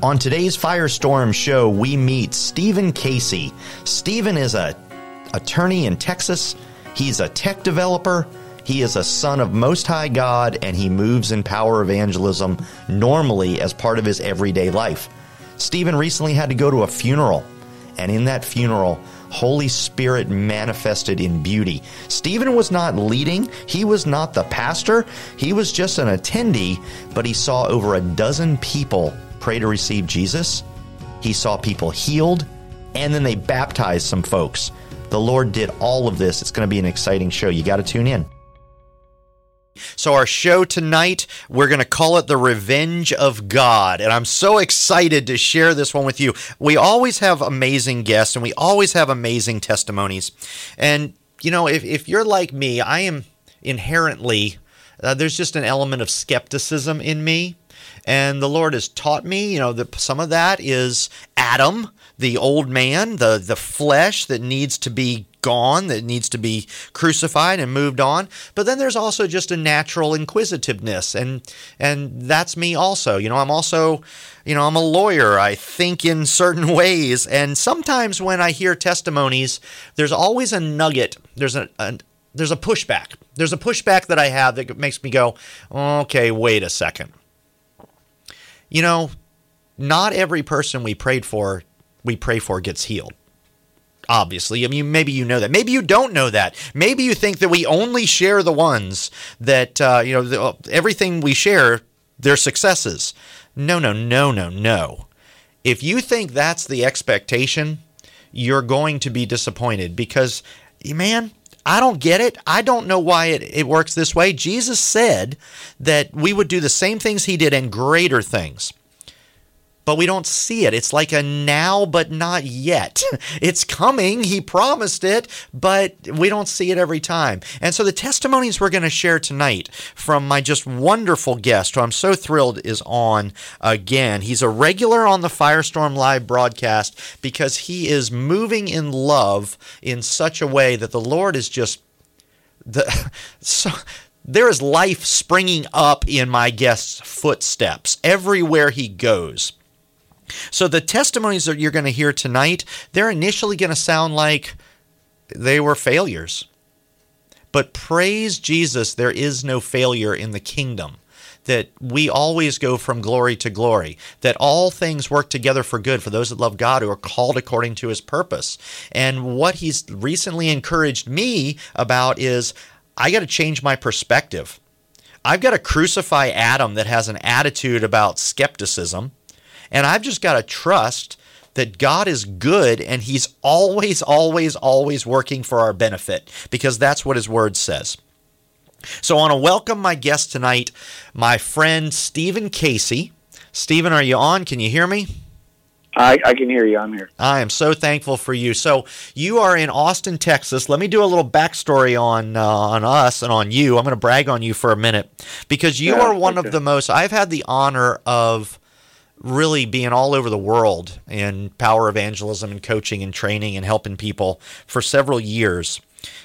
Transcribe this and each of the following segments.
On today's Firestorm show, we meet Stephen Casey. Stephen is a attorney in Texas. He's a tech developer. He is a son of Most High God, and he moves in power evangelism normally as part of his everyday life. Stephen recently had to go to a funeral, and in that funeral, Holy Spirit manifested in beauty. Stephen was not leading, he was not the pastor, he was just an attendee, but he saw over a dozen people pray to receive Jesus. He saw people healed, and then they baptized some folks. The Lord did all of this. It's going to be an exciting show. You got to tune in. So, our show tonight, we're going to call it The Revenge of God. And I'm so excited to share this one with you. We always have amazing guests and we always have amazing testimonies. And, you know, if, if you're like me, I am inherently, uh, there's just an element of skepticism in me. And the Lord has taught me, you know, that some of that is Adam, the old man, the the flesh that needs to be gone, that needs to be crucified and moved on. But then there's also just a natural inquisitiveness, and and that's me also. You know, I'm also, you know, I'm a lawyer. I think in certain ways, and sometimes when I hear testimonies, there's always a nugget. There's a, a there's a pushback. There's a pushback that I have that makes me go, okay, wait a second you know, not every person we prayed for, we pray for gets healed. Obviously, I mean, maybe you know that. Maybe you don't know that. Maybe you think that we only share the ones that, uh, you know, the, everything we share, they're successes. No, no, no, no, no. If you think that's the expectation, you're going to be disappointed because, man, I don't get it. I don't know why it, it works this way. Jesus said that we would do the same things he did and greater things but we don't see it. It's like a now, but not yet. Hmm. It's coming. He promised it, but we don't see it every time. And so the testimonies we're going to share tonight from my just wonderful guest, who I'm so thrilled is on again. He's a regular on the Firestorm Live broadcast because he is moving in love in such a way that the Lord is just the so there is life springing up in my guest's footsteps everywhere he goes. So the testimonies that you're going to hear tonight, they're initially going to sound like they were failures. But praise Jesus, there is no failure in the kingdom. That we always go from glory to glory, that all things work together for good for those that love God who are called according to his purpose. And what he's recently encouraged me about is I got to change my perspective. I've got to crucify Adam that has an attitude about skepticism and I've just got to trust that God is good and He's always, always, always working for our benefit because that's what His Word says. So I want to welcome my guest tonight, my friend Stephen Casey. Stephen, are you on? Can you hear me? I, I, can hear you. I'm here. I am so thankful for you. So you are in Austin, Texas. Let me do a little backstory on uh, on us and on you. I'm going to brag on you for a minute because you yeah, are one okay. of the most. I've had the honor of really being all over the world in power evangelism and coaching and training and helping people for several years.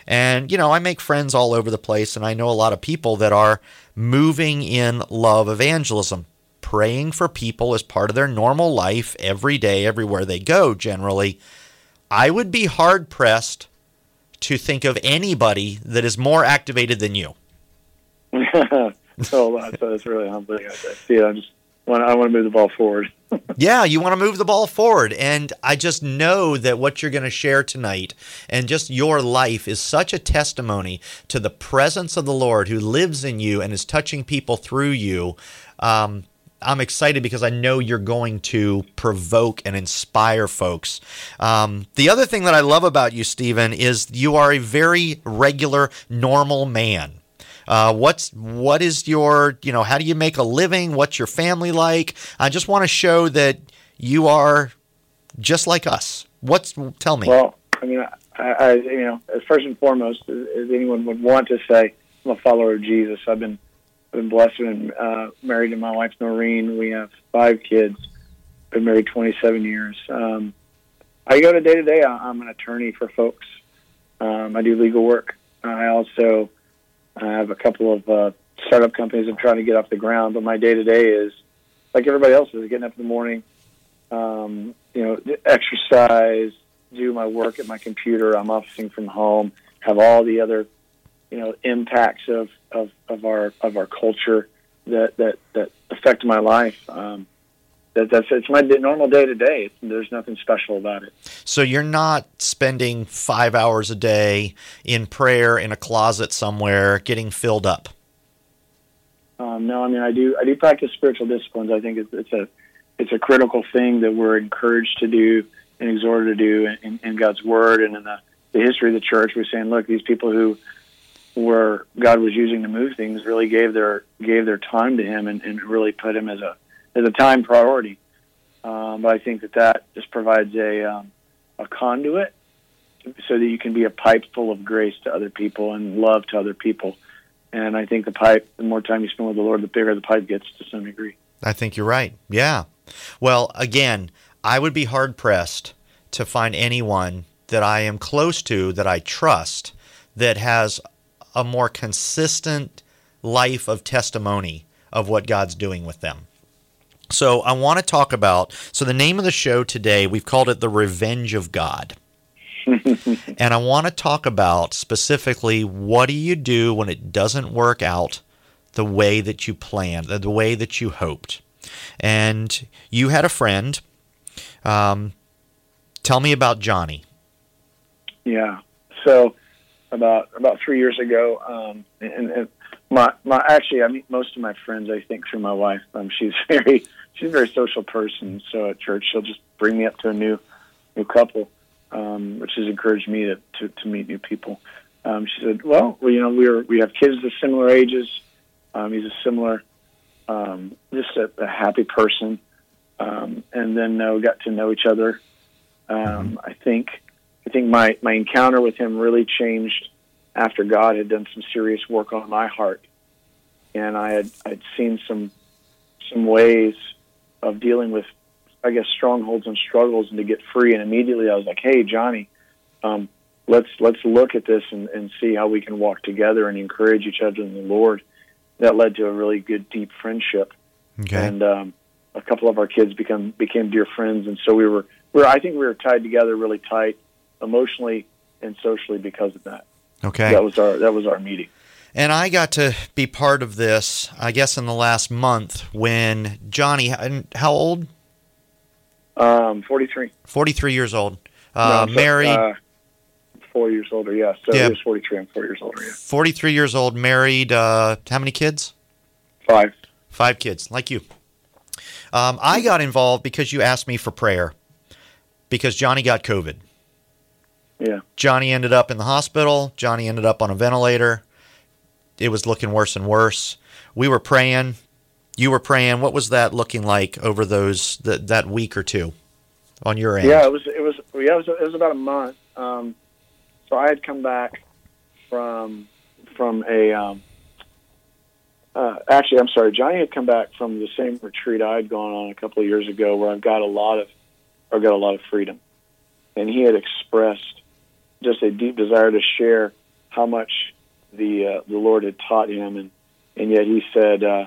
And, you know, I make friends all over the place, and I know a lot of people that are moving in love evangelism. Praying for people as part of their normal life every day, everywhere they go, generally. I would be hard pressed to think of anybody that is more activated than you. so uh, that's really humbling. I see it. I'm just I want to move the ball forward. yeah, you want to move the ball forward, and I just know that what you're going to share tonight and just your life is such a testimony to the presence of the Lord who lives in you and is touching people through you. Um, I'm excited because I know you're going to provoke and inspire folks. Um, the other thing that I love about you, Stephen, is you are a very regular, normal man. Uh, what's what is your you know how do you make a living? What's your family like? I just want to show that you are just like us. What's tell me? Well, I mean, I, I you know, first and foremost, as anyone would want to say, I'm a follower of Jesus. I've been I've been blessed and uh, married to my wife Noreen. We have five kids. Been married 27 years. Um, I go to day to day. I'm an attorney for folks. Um, I do legal work. I also I have a couple of uh, startup companies I'm trying to get off the ground, but my day to day is like everybody else is getting up in the morning, um, you know, exercise, do my work at my computer. I'm officing from home. Have all the other, you know, impacts of, of, of our of our culture that that that affect my life. Um, that, that's it's my normal day to day. There's nothing special about it. So you're not spending five hours a day in prayer in a closet somewhere, getting filled up. Um, no, I mean I do. I do practice spiritual disciplines. I think it's, it's a it's a critical thing that we're encouraged to do and exhorted to do in, in God's Word and in the, the history of the church. We're saying, look, these people who were God was using to move things really gave their gave their time to Him and, and really put Him as a as a time priority. Um, but I think that that just provides a um, a conduit so that you can be a pipe full of grace to other people and love to other people. And I think the pipe, the more time you spend with the Lord, the bigger the pipe gets to some degree. I think you're right. Yeah. Well, again, I would be hard pressed to find anyone that I am close to that I trust that has a more consistent life of testimony of what God's doing with them. So I want to talk about. So the name of the show today, we've called it The Revenge of God. and I want to talk about specifically what do you do when it doesn't work out the way that you planned, the way that you hoped. And you had a friend. Um, tell me about Johnny. Yeah. So about about three years ago, um, and, and my my actually I meet most of my friends I think through my wife. Um, she's very she's a very social person. So at church she'll just bring me up to a new new couple, um, which has encouraged me to to, to meet new people. Um, she said, "Well, you know, we are we have kids of similar ages. Um, he's a similar, um, just a, a happy person, um, and then uh, we got to know each other. Um, I think I think my my encounter with him really changed after God had done some serious work on my heart, and I had I'd seen some some ways of dealing with, I guess, strongholds and struggles, and to get free. And immediately I was like, "Hey, Johnny, um, let's let's look at this and, and see how we can walk together and encourage each other in the Lord." That led to a really good, deep friendship, Okay. and um, a couple of our kids become became dear friends. And so we were, we were I think we were tied together really tight, emotionally and socially because of that. Okay. That was our that was our meeting. And I got to be part of this, I guess, in the last month when Johnny, and how old? Um, forty three. 43 years old. Uh, No, married, uh, four years older. Yeah, so Yeah. he was forty three. I'm four years older. Yeah, 43 years old, married. Uh, how many kids? five. Five kids, like you. Um, I got involved because you asked me for prayer because Johnny got COVID. Yeah, Johnny ended up in the hospital. Johnny ended up on a ventilator. It was looking worse and worse. We were praying. You were praying. What was that looking like over those that that week or two on your end? yeah. It was it was yeah. It was, it was about a month. Um, so I had come back from from a um, uh, actually I'm sorry. Johnny had come back from the same retreat I had gone on a couple of years ago, where I've got a lot of or got a lot of freedom, and he had expressed just a deep desire to share how much the uh, the Lord had taught him, and and yet he said, uh,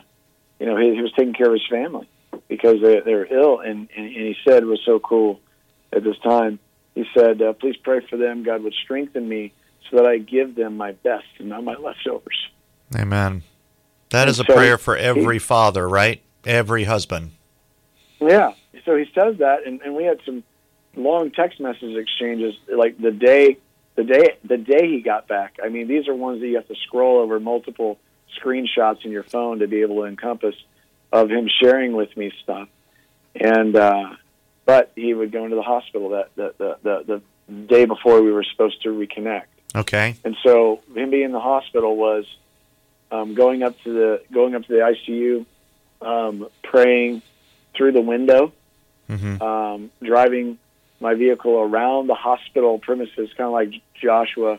you know, he, he was taking care of his family because they they were ill, and, and and he said it was so cool at this time. He said, uh, "Please pray for them. God would strengthen me so that I give them my best and not my leftovers." Amen. That is a so prayer for every father, right? Every husband. Yeah. So he says that, and, and we had some long text message exchanges, like the day, the day, the day he got back. I mean, these are ones that you have to scroll over multiple screenshots in your phone to be able to encompass of him sharing with me stuff. And uh, but he would go into the hospital that the the, the the day before we were supposed to reconnect. Okay. And so him being in the hospital was um, going up to the going up to the ICU, um, praying through the window, hmm um, driving my vehicle around the hospital premises, kind of like Joshua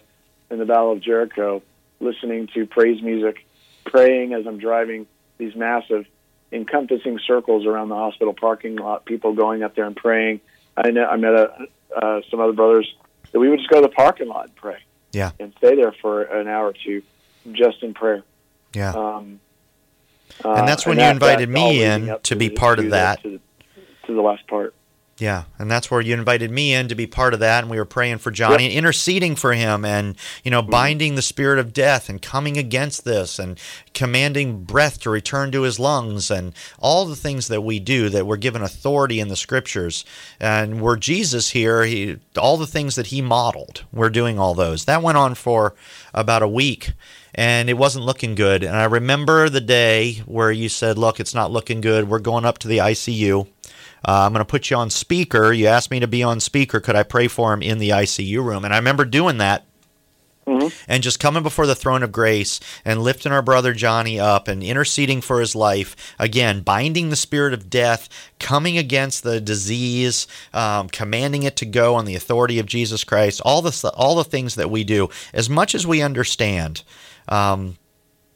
in the Battle of Jericho, listening to praise music, praying as I'm driving these massive encompassing circles around the hospital parking lot, people going up there and praying. I, know, I met a, uh, some other brothers that we would just go to the parking lot and pray Yeah. and stay there for an hour or two just in prayer. Yeah. Um, And that's uh, when you that- invited me in to be part of that. The, to, the, to the last part. Yeah, and that's where you invited me in to be part of that, and we were praying for Johnny yep. and interceding for him, and you know, mm-hmm. binding the spirit of death and coming against this, and commanding breath to return to his lungs, and all the things that we do that we're given authority in the scriptures, and we're Jesus here. He all the things that he modeled, we're doing all those. That went on for about a week, and it wasn't looking good. And I remember the day where you said, "Look, it's not looking good. We're going up to the ICU." Uh, I'm going to put you on speaker. You asked me to be on speaker. Could I pray for him in the ICU room? And I remember doing that. Mm-hmm. And just coming before the throne of grace and lifting our brother Johnny up and interceding for his life. Again, binding the spirit of death, coming against the disease, um, commanding it to go on the authority of Jesus Christ. All the all the things that we do, as much as we understand, um,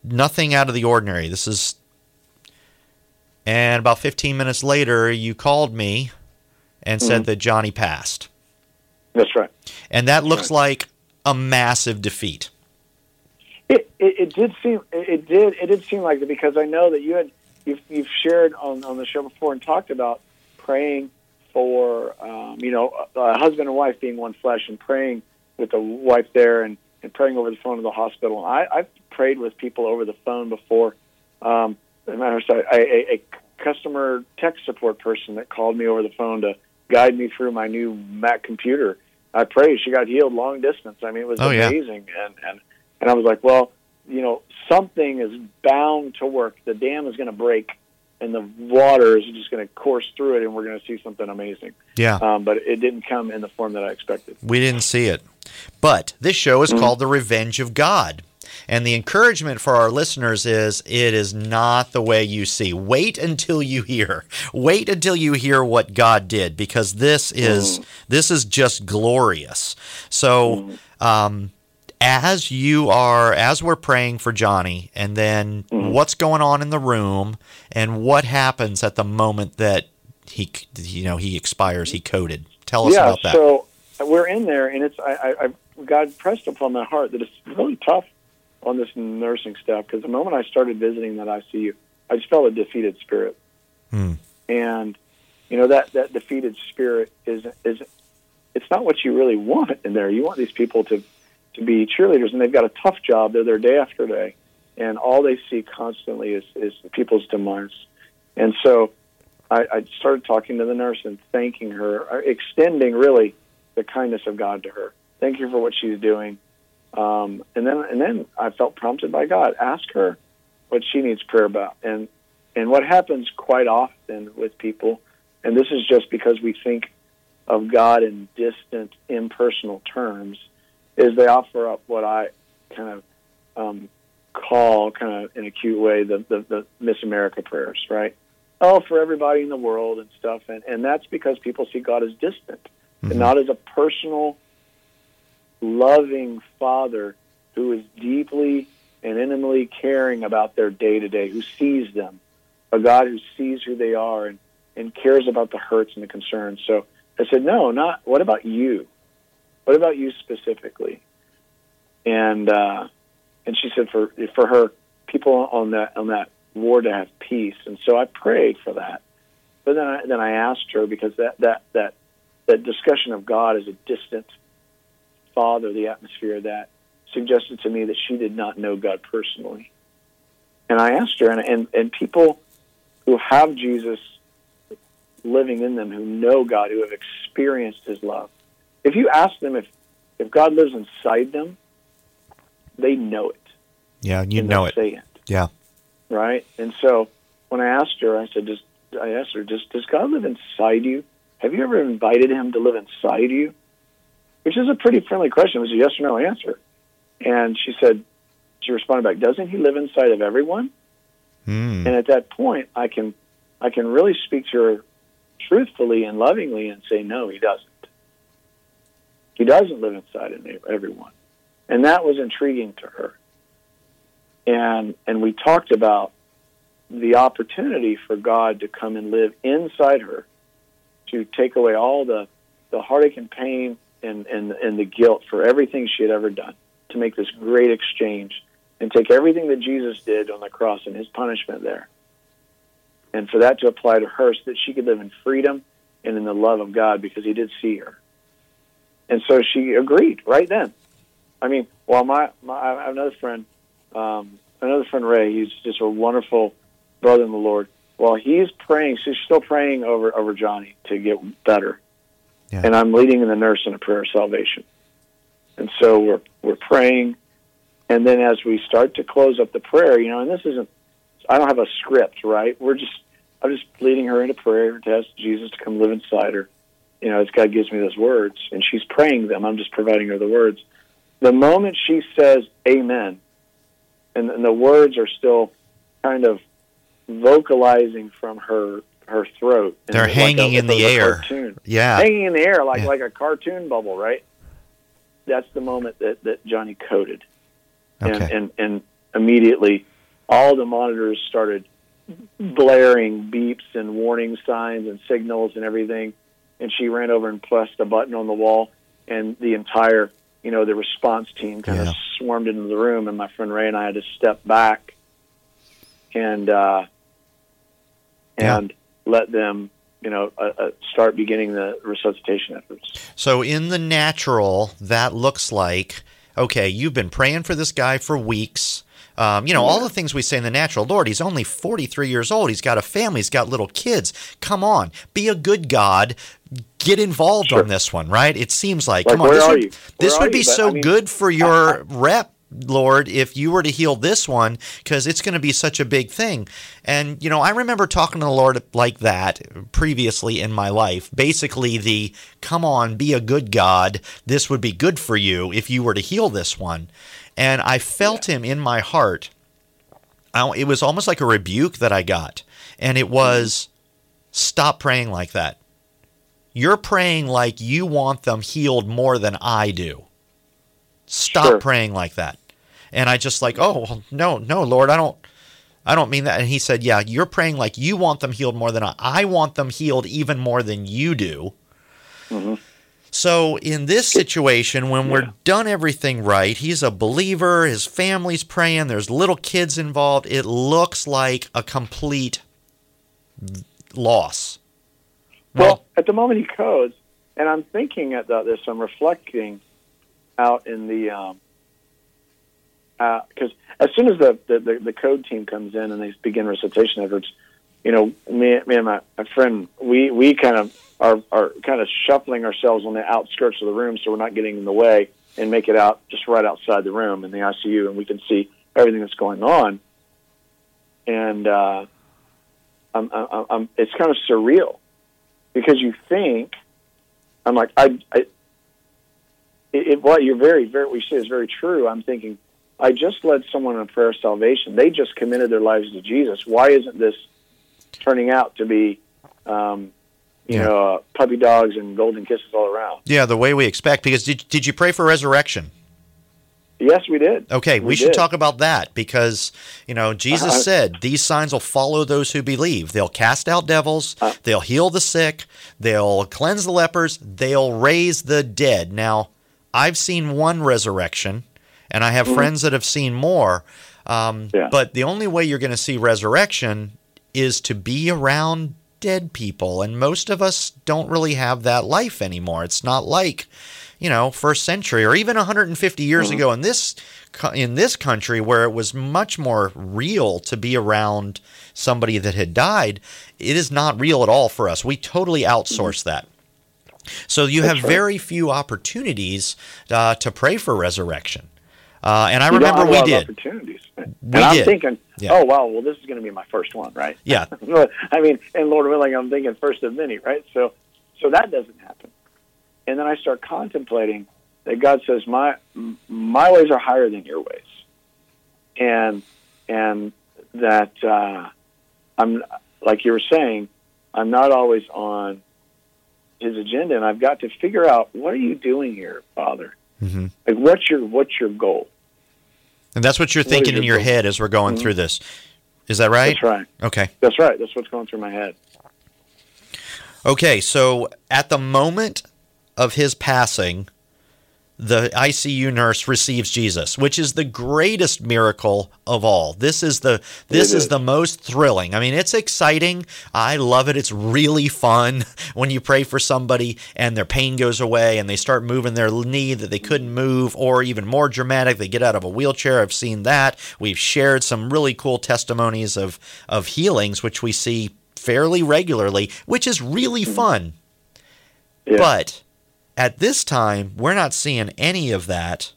nothing out of the ordinary. This is and about 15 minutes later, you called me and said mm-hmm. that Johnny passed. That's right. And that looks right. like a massive defeat. It, it, it, did seem it did it did seem like it because I know that you had you've, you've shared on, on the show before and talked about praying for um, you know a husband and wife being one flesh and praying with the wife there and, and praying over the phone in the hospital. I, I've prayed with people over the phone before. Um, a matter of fact, a, customer tech support person that called me over the phone to guide me through my new Mac computer. I prayed she got healed long distance. I mean, it was oh, amazing, yeah. and and and I was like, well, you know, something is bound to work. The dam is going to break, and the water is just going to course through it, and we're going to see something amazing. Yeah. Um, but it didn't come in the form that I expected. We didn't see it. But this show is mm-hmm. called The Revenge of God. And the encouragement for our listeners is it is not the way you see. Wait until you hear. Wait until you hear what God did because this is mm. this is just glorious. So mm. um, as you are as we're praying for Johnny and then mm. what's going on in the room and what happens at the moment that he you know he expires he coded. Tell us yeah, about that. So we're in there and it's I, I, I God pressed upon my heart that it's really tough on this nursing staff because the moment I started visiting that ICU, I just felt a defeated spirit. Hmm. And you know that that defeated spirit is is it's not what you really want in there. You want these people to to be cheerleaders, and they've got a tough job. They're there day after day, and all they see constantly is is people's demise. And so, I, I started talking to the nurse and thanking her, uh, extending really the kindness of God to her. Thank you for what she's doing. Um, and then and then I felt prompted by God. Ask her what she needs prayer about. And and what happens quite often with people, and this is just because we think of God in distant, impersonal terms, is they offer up what I kind of um, call, kind of in a cute way, the, the, the Miss America prayers, right? Oh, for everybody in the world and stuff. And, and that's because people see God as distant mm-hmm. and not as a personal loving Father who is deeply and intimately caring about their day to day, who sees them, a God who sees who they are and, and cares about the hurts and the concerns. So I said, No, not what about you? What about you specifically? And uh, and she said for for her people on that on that ward to have peace. And so I prayed for that. But then I then I asked her because that that that that discussion of God is a distant father the atmosphere that suggested to me that she did not know God personally. And I asked her, and, and, and people who have Jesus living in them, who know God, who have experienced his love, if you ask them if, if God lives inside them, they know it. Yeah, you know it. Say it. Yeah. Right? And so when I asked her, I said, does, I asked her, does, does God live inside you? Have you ever invited him to live inside you? Which is a pretty friendly question. It was a yes or no answer. And she said, she responded back, doesn't he live inside of everyone? Mm. And at that point, I can, I can really speak to her truthfully and lovingly and say, no, he doesn't. He doesn't live inside of everyone. And that was intriguing to her. And, and we talked about the opportunity for God to come and live inside her to take away all the, the heartache and pain and, and, and the guilt for everything she had ever done to make this great exchange and take everything that Jesus did on the cross and his punishment there. And for that to apply to her so that she could live in freedom and in the love of God because he did see her. And so she agreed right then. I mean, while my, my I have another friend, um, another friend Ray, he's just a wonderful brother in the Lord. While he's praying, she's still praying over over Johnny to get better. Yeah. And I'm leading in the nurse in a prayer of salvation. And so we're we're praying, and then as we start to close up the prayer, you know, and this isn't, I don't have a script, right? We're just, I'm just leading her into prayer to ask Jesus to come live inside her. You know, as God gives me those words, and she's praying them. I'm just providing her the words. The moment she says Amen, and, and the words are still kind of vocalizing from her her throat. And They're like hanging a- in the air. cartoon. Yeah. hanging in the air like Yeah. like a cartoon bubble, right? That's the moment that that Johnny coded, and Okay. and and immediately all the monitors started blaring beeps and warning signs and signals and everything. And she ran over and pressed a button on the wall, and the entire, you know, the response team kind Yeah. of swarmed into the room. And my friend Ray and I had to step back and uh, and let them, you know, uh, uh, start beginning the resuscitation efforts. So in the natural, that looks like okay. You've been praying for this guy for weeks. Um, you know all the things we say in the natural. Lord, he's only forty three years old. He's got a family. He's got little kids. Come on, be a good God. Get involved Sure. on this one, right? It seems like, Like, come on, where this are would, you? this would be? But, so I mean, good for your rep, Lord, if you were to heal this one, because it's going to be such a big thing. And, you know, I remember talking to the Lord like that previously in my life. Basically, the come on, be a good God. This would be good for you if you were to heal this one. And I felt him in my heart. I- It was almost like a rebuke that I got. And it mm-hmm. was stop praying like that. You're praying like you want them healed more than I do. Stop Sure. praying like that. And I just like, oh well, no, no, Lord, I don't I don't mean that. And he said, Yeah, you're praying like you want them healed more than I. I want them healed even more than you do. So in this situation, when Yeah. we're done everything right, he's a believer, his family's praying, there's little kids involved, it looks like a complete loss. Well, at the moment he codes, and I'm thinking about this, I'm reflecting out in the um, because as soon as the, the, the, the code team comes in and they begin resuscitation efforts, you know, me, me and my, my friend, we, we kind of are, are kind of shuffling ourselves on the outskirts of the room so we're not getting in the way and make it out just right outside the room in the ICU and we can see everything that's going on. And uh, I'm, I'm, I'm, it's kind of surreal because you think, I'm like, I, I it, it, you're very, very, what you say is very true. I'm thinking, I just led someone in a prayer of salvation. They just committed their lives to Jesus. Why isn't this turning out to be, um, you Yeah. know, uh, puppy dogs and golden kisses all around? Yeah, the way we expect. Because did, did you pray for resurrection? Yes, we did. Okay, we, We should did. talk about that because, you know, Jesus Uh-huh. said these signs will follow those who believe. They'll cast out devils, Uh. they'll heal the sick, they'll cleanse the lepers, they'll raise the dead. Now, I've seen one resurrection, and I have friends that have seen more. Um, Mm-hmm. Yeah. But the only way you're going to see resurrection is to be around dead people. And most of us don't really have that life anymore. It's not like, you know, first century or even 150 years Mm-hmm. ago in this in this country where it was much more real to be around somebody that had died. It is not real at all for us. We totally outsource that. So you have Mm-hmm. right. very few opportunities uh, to pray for resurrection. Uh, and I You remember we did. opportunities. And We I'm did. thinking, Yeah. oh wow, well this is going to be my first one, right? Yeah. I mean, and Lord willing, I'm thinking first of many, right? So, so that doesn't happen. And then I start contemplating that God says, my my ways are higher than your ways, and and that uh, I'm like you were saying, I'm not always on His agenda, and I've got to figure out what are you doing here, Father? hmm Like, what's your what's your goal? And that's what you're What thinking in your head as we're going Mhm. through this. Is that right? That's right. Okay. That's right. That's what's going through my head. Okay, so at the moment of his passing, the ICU nurse receives Jesus, which is the greatest miracle of all. This is the this is is. the most thrilling. I mean, it's exciting. I love it. It's really fun when you pray for somebody and their pain goes away and they start moving their knee that they couldn't move, or even more dramatic, they get out of a wheelchair. I've seen that. We've shared some really cool testimonies of of healings, which we see fairly regularly, which is really mm-hmm. fun. Yeah. But at this time, we're not seeing any of that,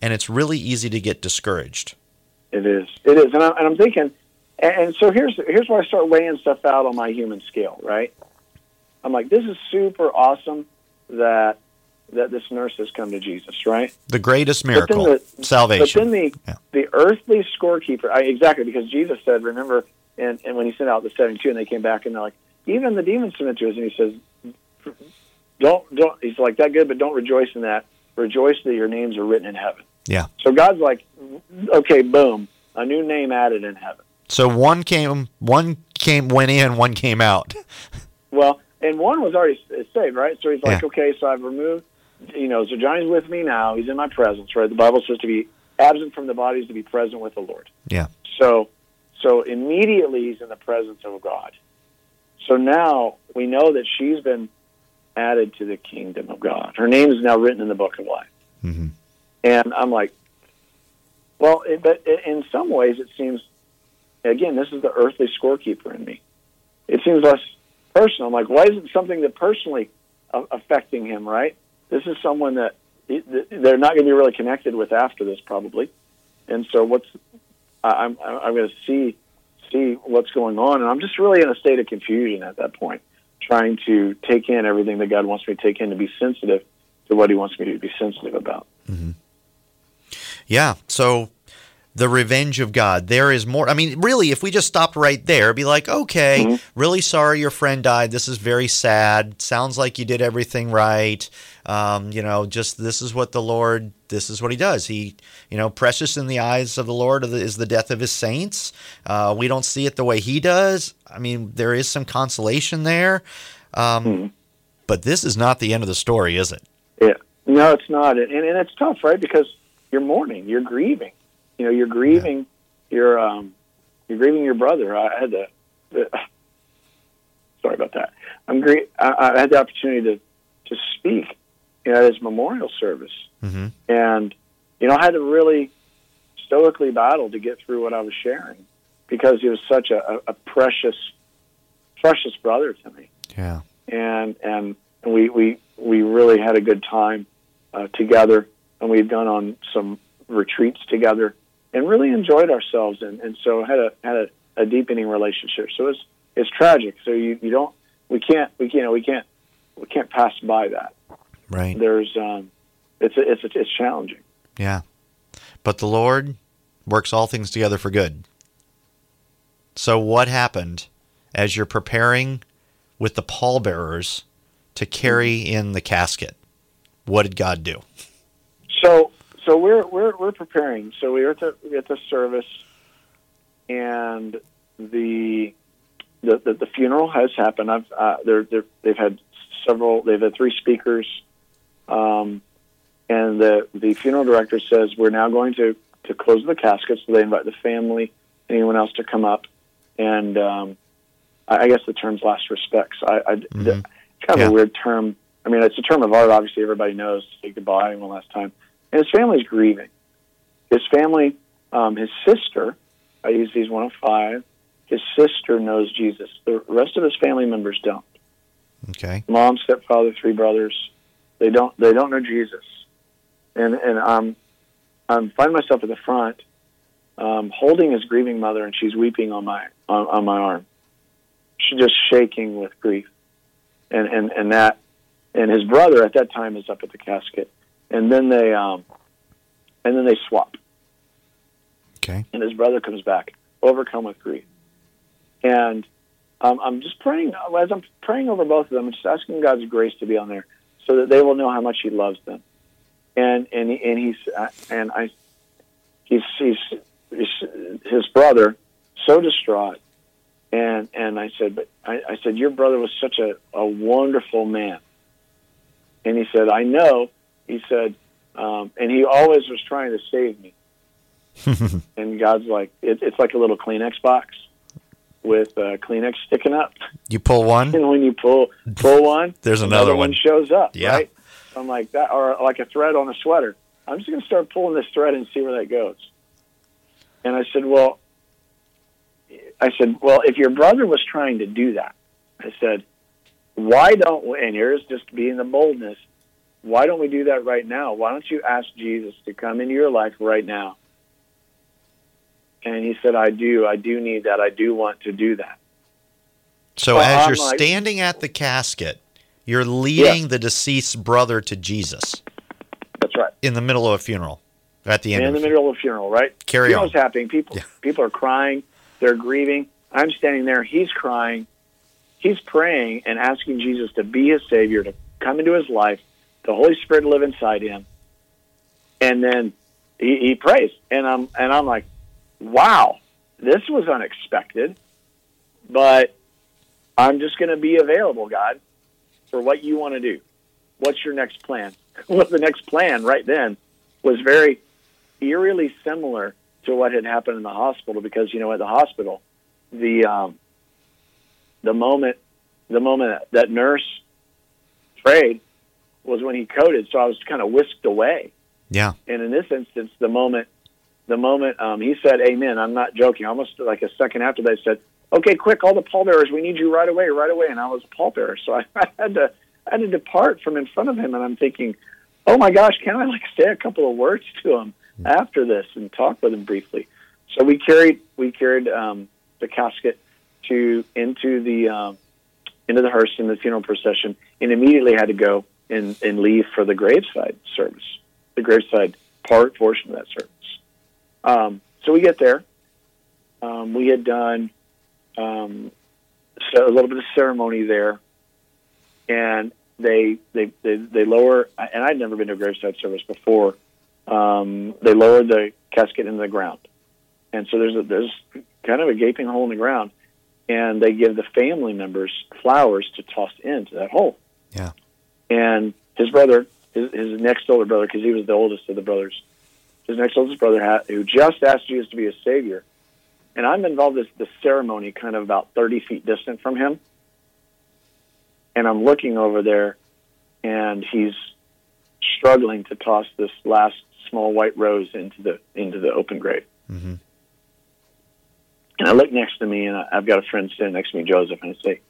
and it's really easy to get discouraged. It is. It is, and, I, and I'm thinking, and, so here's here's where I start weighing stuff out on my human scale. Right? I'm like, this is super awesome that that this nurse has come to Jesus. Right? The greatest miracle, the- salvation. But then the Yeah. the earthly scorekeeper, I, exactly because Jesus said, remember, and, and when he sent out the seventy two, and they came back and they're like, even the demons submit to us, and he says, don't don't. He's like that good, but don't rejoice in that. Rejoice that your names are written in heaven. yeah. So God's like, okay, boom, a new name added in heaven. So one came, one came, went in, one came out. Well, and one was already saved, right? So he's like, Yeah. okay, so I've removed, you know, so Johnny's with me now. He's in my presence, right? The Bible says to be absent from the body is to be present with the Lord. Yeah. So, so immediately he's in the presence of God. So now we know that she's been added to the kingdom of God. Her name is now written in the book of life. hmm And I'm like, well, it, but in some ways it seems, again, this is the earthly scorekeeper in me. It seems less personal. I'm like, why is it something that personally a- affecting him, right? This is someone that they're not going to be really connected with after this, probably. And so, what's I'm I'm going to see see what's going on, and I'm just really in a state of confusion at that point, trying to take in everything that God wants me to take in to be sensitive to what He wants me to be sensitive about. Mm-hmm. Yeah. So the revenge of God. There is more. I mean, really, if we just stopped right there, be like, okay, Mhm. really sorry your friend died. This is very sad. Sounds like you did everything right. Um, you know, just this is what the Lord, this is what He does. He, you know, precious in the eyes of the Lord is the death of His saints. Uh, we don't see it the way He does. I mean, there is some consolation there. Um, Mhm. But this is not the end of the story, is it? Yeah. No, it's not. And, and it's tough, right? Because you're mourning, you're grieving. You know, you're grieving your um, you're grieving your brother. I had the, the sorry about that. I'm grie- I, I had the opportunity to to speak, you know, at his memorial service, hmm and you know, I had to really stoically battle to get through what I was sharing because he was such a, a, a precious, precious brother to me Yeah. and and and we we we really had a good time uh, together, and we've gone on some retreats together, and really enjoyed ourselves, and and so had a had a, a deepening relationship. So it's it's tragic. So you you don't we can't we you know we can't we can't pass by that. Right. There's um, it's it's it's challenging. Yeah. But the Lord works all things together for good. So, what happened as you're preparing with the pallbearers to carry in the casket? What did God do? So so we're we're we're preparing. So we are at the we at the service, and the the the, the funeral has happened. I've uh, they're, they're they've had several. They've had three speakers, um, and the the funeral director says we're now going to to close the casket. So they invite the family, anyone else to come up, and um, I, I guess the term's last respects. I, I Mhm. it's kind of Yeah. a weird term. I mean, it's a term of art. Obviously, everybody knows to say goodbye one last time. And his family's grieving. His family, um, his sister, I use these one of five. His sister knows Jesus. The rest of his family members don't. Okay. Mom, stepfather, three brothers. They don't. They don't know Jesus. And and I'm I'm find myself at the front, um, holding his grieving mother, and she's weeping on my on, on my arm. She's just shaking with grief, and and and that, and his brother at that time is up at the casket, and then they um, and then they swap, Okay. and his brother comes back, overcome with grief, and um, I'm just praying as I'm praying over both of them, I'm just asking God's grace to be on there, so that they will know how much He loves them, and and he- and he's uh, and I, he's he's, he's his brother, so distraught, and and I said, but I, I said your brother was such a, a wonderful man, and he said, I know, he said, um, and he always was trying to save me. and God's like, it, it's like a little Kleenex box with uh, Kleenex sticking up. You pull one, And when you pull pull one, There's another one. one shows up. Yeah. Right? So I'm like that, or like a thread on a sweater. I'm just going to start pulling this thread and see where that goes. And I said, well, I said, well, if your brother was trying to do that, I said, why don't? And here's just being the boldness. Why don't we do that right now? Why don't you ask Jesus to come into your life right now? And he said, I do. I do need that. I do want to do that. So as I'm you're like- standing at the casket, you're leading the deceased brother to Jesus That's right. in the middle of a funeral. At the end in of the the middle of a funeral, right? Carry know on. what's happening. People Yeah. people are crying, they're grieving. I'm standing there, he's crying, he's praying and asking Jesus to be his savior, to come into his life, the Holy Spirit live inside him. And then he, he prays. And I'm and I'm like, Wow, this was unexpected. But I'm just gonna be available, God, for what you want to do. What's your next plan? Well, the next plan right then was very eerily similar to what had happened in the hospital because you know at the hospital the um, the moment the moment that nurse prayed was when he coded so I was kind of whisked away. Yeah. and in this instance the moment the moment um, he said amen. I'm not joking. Almost like a second after they said okay quick all the pallbearers we need you right away right away. And I was a pallbearer so I, I had to I had to depart from in front of him. And I'm thinking oh my gosh can I like say a couple of words to him after this and talk with him briefly. So we carried we carried um, the casket to into the um, into the hearse in the funeral procession, and immediately had to go and, and leave for the graveside service, the graveside part portion of that service. Um, so we get there. Um, we had done um, so a little bit of ceremony there, and they they they, they lower. And I'd never been to a graveside service before um, they lowered the casket into the ground, and so there's a, there's kind of a gaping hole in the ground, and they give the family members flowers to toss into that hole. Yeah. And his brother, his, his next older brother, because he was the oldest of the brothers, his next oldest brother who just asked Jesus to be his savior, and I'm involved in this ceremony, kind of about 30 feet distant from him, and I'm looking over there, and he's struggling to toss this last small white rose into the into the open grave. hmm And I look next to me, and I- I've got a friend sitting next to me, Joseph, and I say,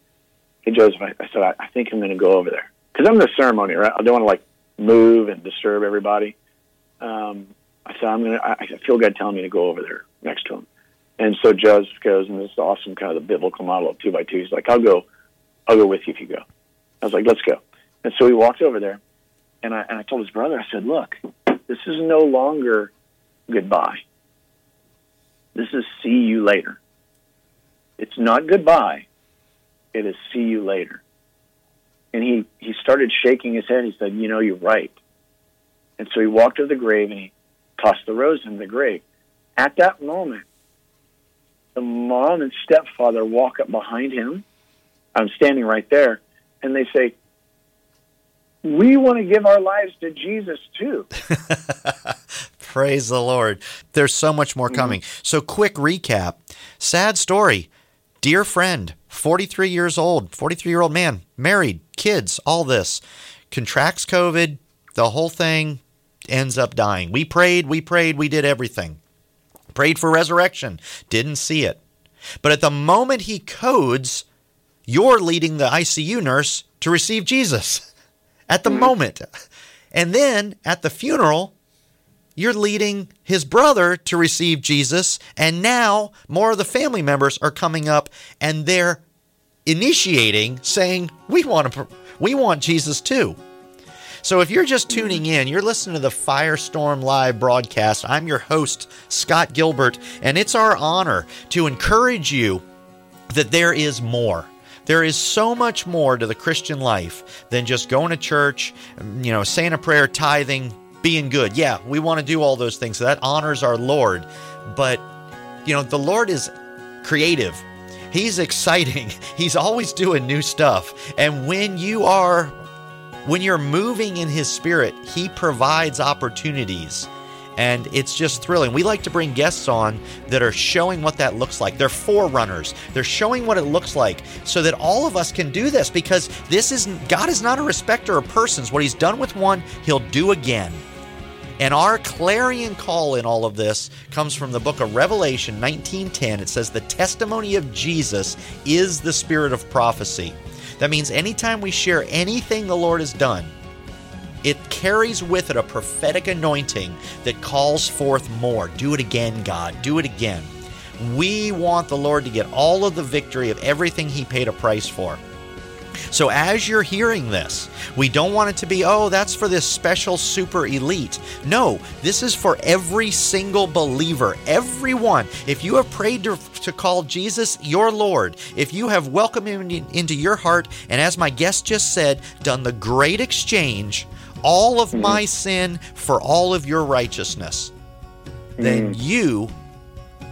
"Hey, Joseph," I, I said, I, "I think I'm going to go over there because I'm in the ceremony, right? I don't want to like move and disturb everybody." Um, I said, "I'm to." I I feel God telling me to go over there next to him, and so Joseph goes, and this is awesome, kind of the biblical model of two by two. He's like, "I'll go, I'll go with you if you go." I was like, "Let's go," and so we walked over there, and I and I told his brother, I said, "Look, this is no longer goodbye." This is see you later. It's not goodbye. It is see you later. And he, he started shaking his head. He said, You know, you're right. And so he walked to the grave and he tossed the rose in the grave. At that moment, the mom and stepfather walk up behind him. I'm standing right there. And they say, We want to give our lives to Jesus too. Praise the Lord. There's so much more mm-hmm. coming. So, quick recap sad story. Dear friend, 43 years old, 43 year old man, married, kids, all this, contracts COVID, the whole thing ends up dying. We prayed, we prayed, we did everything. Prayed for resurrection, didn't see it. But at the moment he codes, you're leading the ICU nurse to receive Jesus. At the mm-hmm. moment. And then at the funeral, you're leading his brother to receive Jesus, and now more of the family members are coming up and they're initiating saying, "We want to we want Jesus too." So if you're just tuning in, you're listening to the Firestorm Live broadcast. I'm your host, Scott Gilbert, and it's our honor to encourage you that there is more. There is so much more to the Christian life than just going to church, you know, saying a prayer, tithing, being good. Yeah, we want to do all those things. That honors our Lord. But, you know, the Lord is creative. He's exciting. He's always doing new stuff. And when you are When you're moving in His Spirit, He provides opportunities. And it's just thrilling. We like to bring guests on that are showing what that looks like. They're forerunners. They're showing what it looks like so that all of us can do this because this is God is not a respecter of persons. What he's done with one, he'll do again. And our clarion call in all of this comes from the book of Revelation 19:10. It says the testimony of Jesus is the spirit of prophecy. That means anytime we share anything the Lord has done, it carries with it a prophetic anointing that calls forth more. Do it again, God. Do it again. We want the Lord to get all of the victory of everything He paid a price for. So, as you're hearing this, we don't want it to be, oh, that's for this special super elite. No, this is for every single believer, everyone. If you have prayed to, to call Jesus your Lord, if you have welcomed him into your heart, and as my guest just said, done the great exchange, all of mm-hmm. my sin for all of your righteousness, then mm. you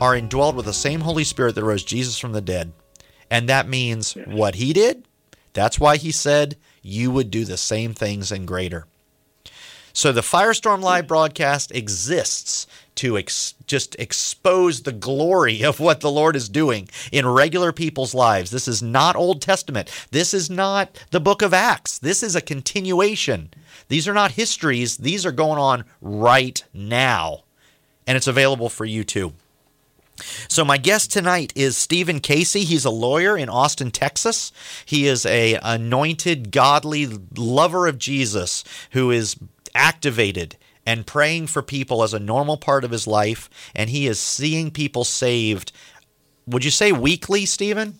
are indwelled with the same Holy Spirit that rose Jesus from the dead. And that means what he did. That's why he said you would do the same things and greater. So the Firestorm Live mm. broadcast exists to ex- just expose the glory of what the Lord is doing in regular people's lives. This is not Old Testament. This is not the book of Acts. This is a continuation. These are not histories. These are going on right now. And it's available for you too. So my guest tonight is Stephen Casey. He's a lawyer in Austin, Texas. He is a anointed, godly lover of Jesus who is activated and praying for people as a normal part of his life, and he is seeing people saved. Would you say weekly, Stephen?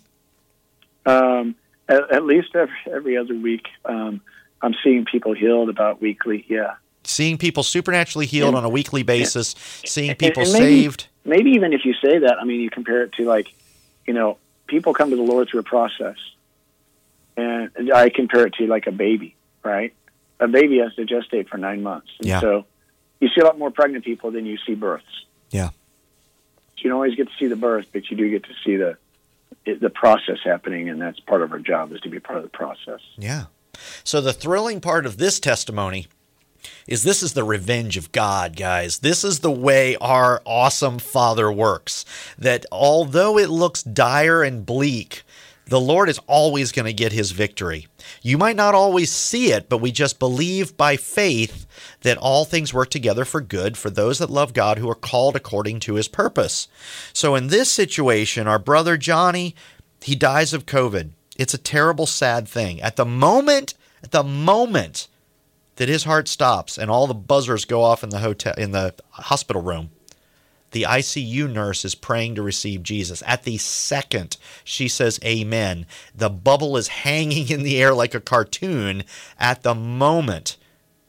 Um, at, at, least every, every other week. Um, I'm seeing people healed about weekly. Yeah. Seeing people supernaturally healed and, on a weekly basis, and, seeing people and maybe, saved. Maybe even if you say that, I mean, you compare it to like, you know, people come to the Lord through a process. And I compare it to like a baby, right? A baby has to gestate for nine months. And yeah. so you see a lot more pregnant people than you see births. Yeah. So you don't always get to see the birth, but you do get to see the the process happening, and that's part of our job is to be part of the process. Yeah. So the thrilling part of this testimony is this is the revenge of God, guys. This is the way our awesome Father works. That although it looks dire and bleak, the Lord is always going to get his victory. You might not always see it, but we just believe by faith that all things work together for good for those that love God who are called according to his purpose. So in this situation, our brother Johnny, he dies of COVID. It's a terrible, sad thing. At the moment, at the moment that his heart stops and all the buzzers go off in the hotel in the hospital room, the ICU nurse is praying to receive Jesus. At the second she says amen, the bubble is hanging in the air like a cartoon. At the moment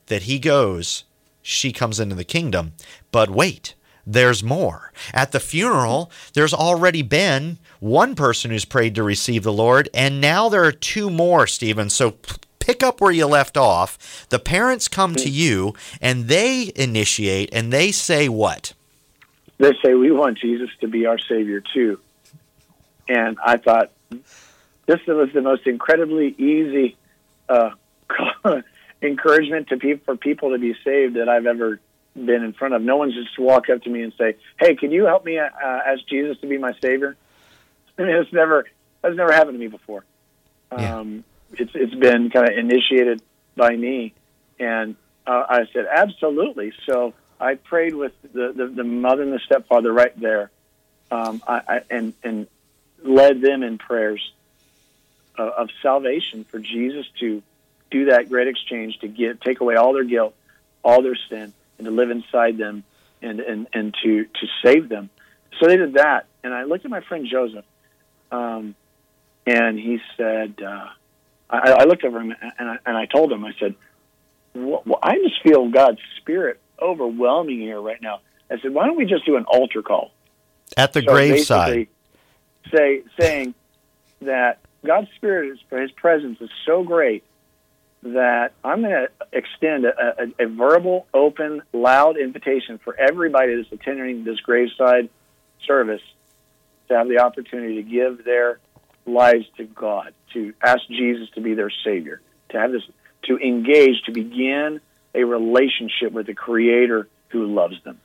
that he goes, she comes into the kingdom. But wait, there's more. At the funeral, there's already been one person who's prayed to receive the Lord, and now there are two more, Stephen. So pick up where you left off. The parents come to you and they initiate and they say what? they say we want Jesus to be our Savior too. And I thought this was the most incredibly easy uh, encouragement to people for people to be saved that I've ever been in front of. No one's just walk up to me and say, "Hey, can you help me uh, ask Jesus to be my Savior?" I mean, it's never that's never happened to me before. Yeah. Um, it's it's been kind of initiated by me, and uh, I said absolutely. So I prayed with the, the, the mother and the stepfather right there, um, I, I, and and led them in prayers of, of salvation for Jesus to do that great exchange to get take away all their guilt, all their sin, and to live inside them, and and and to to save them. So they did that, and I looked at my friend Joseph, um, and he said, uh, I, I looked over him and I, and I told him, I said, well, I just feel God's spirit overwhelming here right now. I said, why don't we just do an altar call at the so graveside? Say saying that God's spirit is His presence is so great that I'm going to extend a, a, a, verbal, open, loud invitation for everybody that's attending this graveside service to have the opportunity to give their lives to God, to ask Jesus to be their Savior, to have this to engage, to begin a relationship with the Creator who loves them.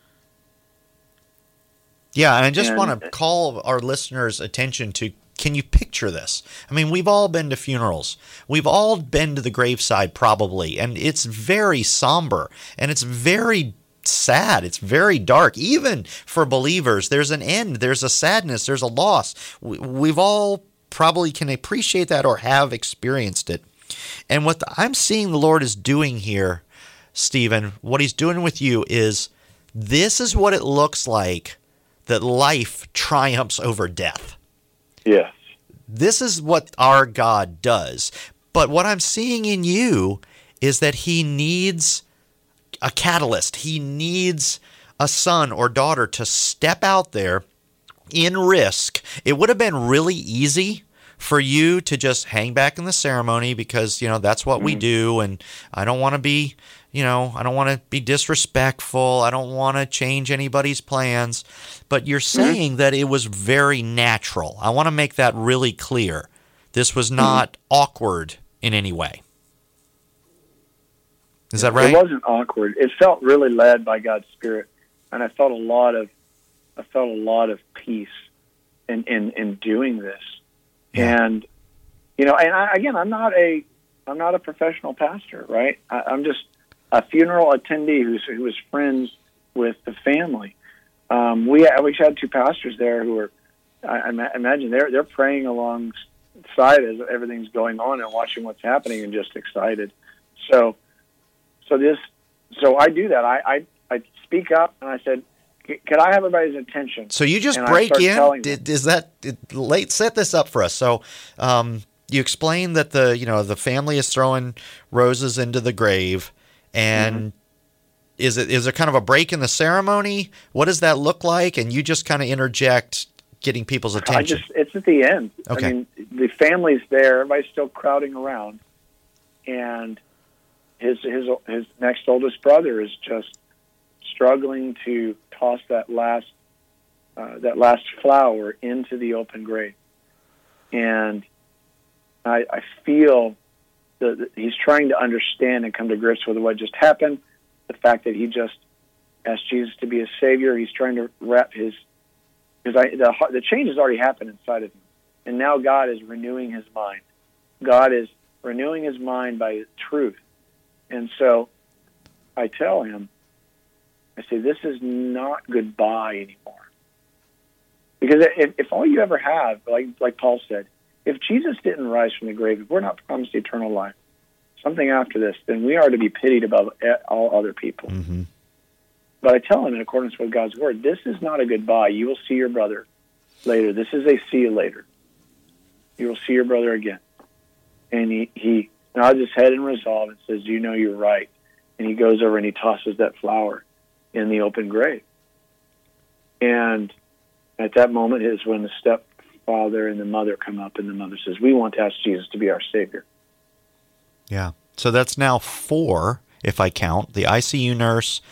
Yeah, and I just and, want to call our listeners' attention to can you picture this? I mean, we've all been to funerals. We've all been to the graveside, probably, and it's very somber and it's very sad. It's very dark. Even for believers, there's an end, there's a sadness, there's a loss. We've all probably can appreciate that or have experienced it. And what I'm seeing the Lord is doing here, Stephen, what He's doing with you is this is what it looks like that life triumphs over death. Yes. This is what our God does. But what I'm seeing in you is that he needs a catalyst. He needs a son or daughter to step out there in risk. It would have been really easy for you to just hang back in the ceremony because, you know, that's what mm-hmm. we do. And I don't want to be, you know, I don't want to be disrespectful. I don't want to change anybody's plans. But you're mm-hmm. saying mm-hmm. that it was very natural. I want to make that really clear. This was mm-hmm. not mm-hmm. awkward in any way. Is that right? It wasn't awkward. It felt really led by God's Spirit, and I felt a lot of, I felt a lot of peace in in, in doing this. Yeah. And you know, and I, again, I'm not a, I'm not a professional pastor, right? I, I'm just a funeral attendee who's who was friends with the family. Um, we we had two pastors there who were, I, I imagine they're they're praying alongside as everything's going on and watching what's happening and just excited. So, so this, so I do that. I I, I speak up and I said, could I have everybody's attention? So you just and break in. Did, is that late? Set this up for us. So, um, you explain that the you know the family is throwing roses into the grave, and mm-hmm. is it is there kind of a break in the ceremony? What does that look like? And you just kind of interject, getting people's attention. I just it's at the end. Okay. I mean, the family's there. Everybody's still crowding around, and his his his next oldest brother is just struggling to toss that last uh, that last flower into the open grave, and I, I feel that he's trying to understand and come to grips with what just happened. The fact that he just asked Jesus to be his savior. He's trying to wrap his because the the change has already happened inside of him, and now God is renewing his mind. God is renewing his mind by truth, and so I tell him, I say, this is not goodbye anymore. Because if, if all you ever have, like like Paul said, if Jesus didn't rise from the grave, if we're not promised eternal life, something after this, then we are to be pitied above all other people. Mm-hmm. But I tell him, in accordance with God's word, this is not a goodbye. You will see your brother later. This is a see you later. You will see your brother again. And he, he nods his head in resolve and says, You know you're right. And he goes over and he tosses that flower in the open grave. And at that moment is when the stepfather and the mother come up, and the mother says, "We want to ask Jesus to be our Savior." Yeah. So that's now four, if I count the ICU nurse,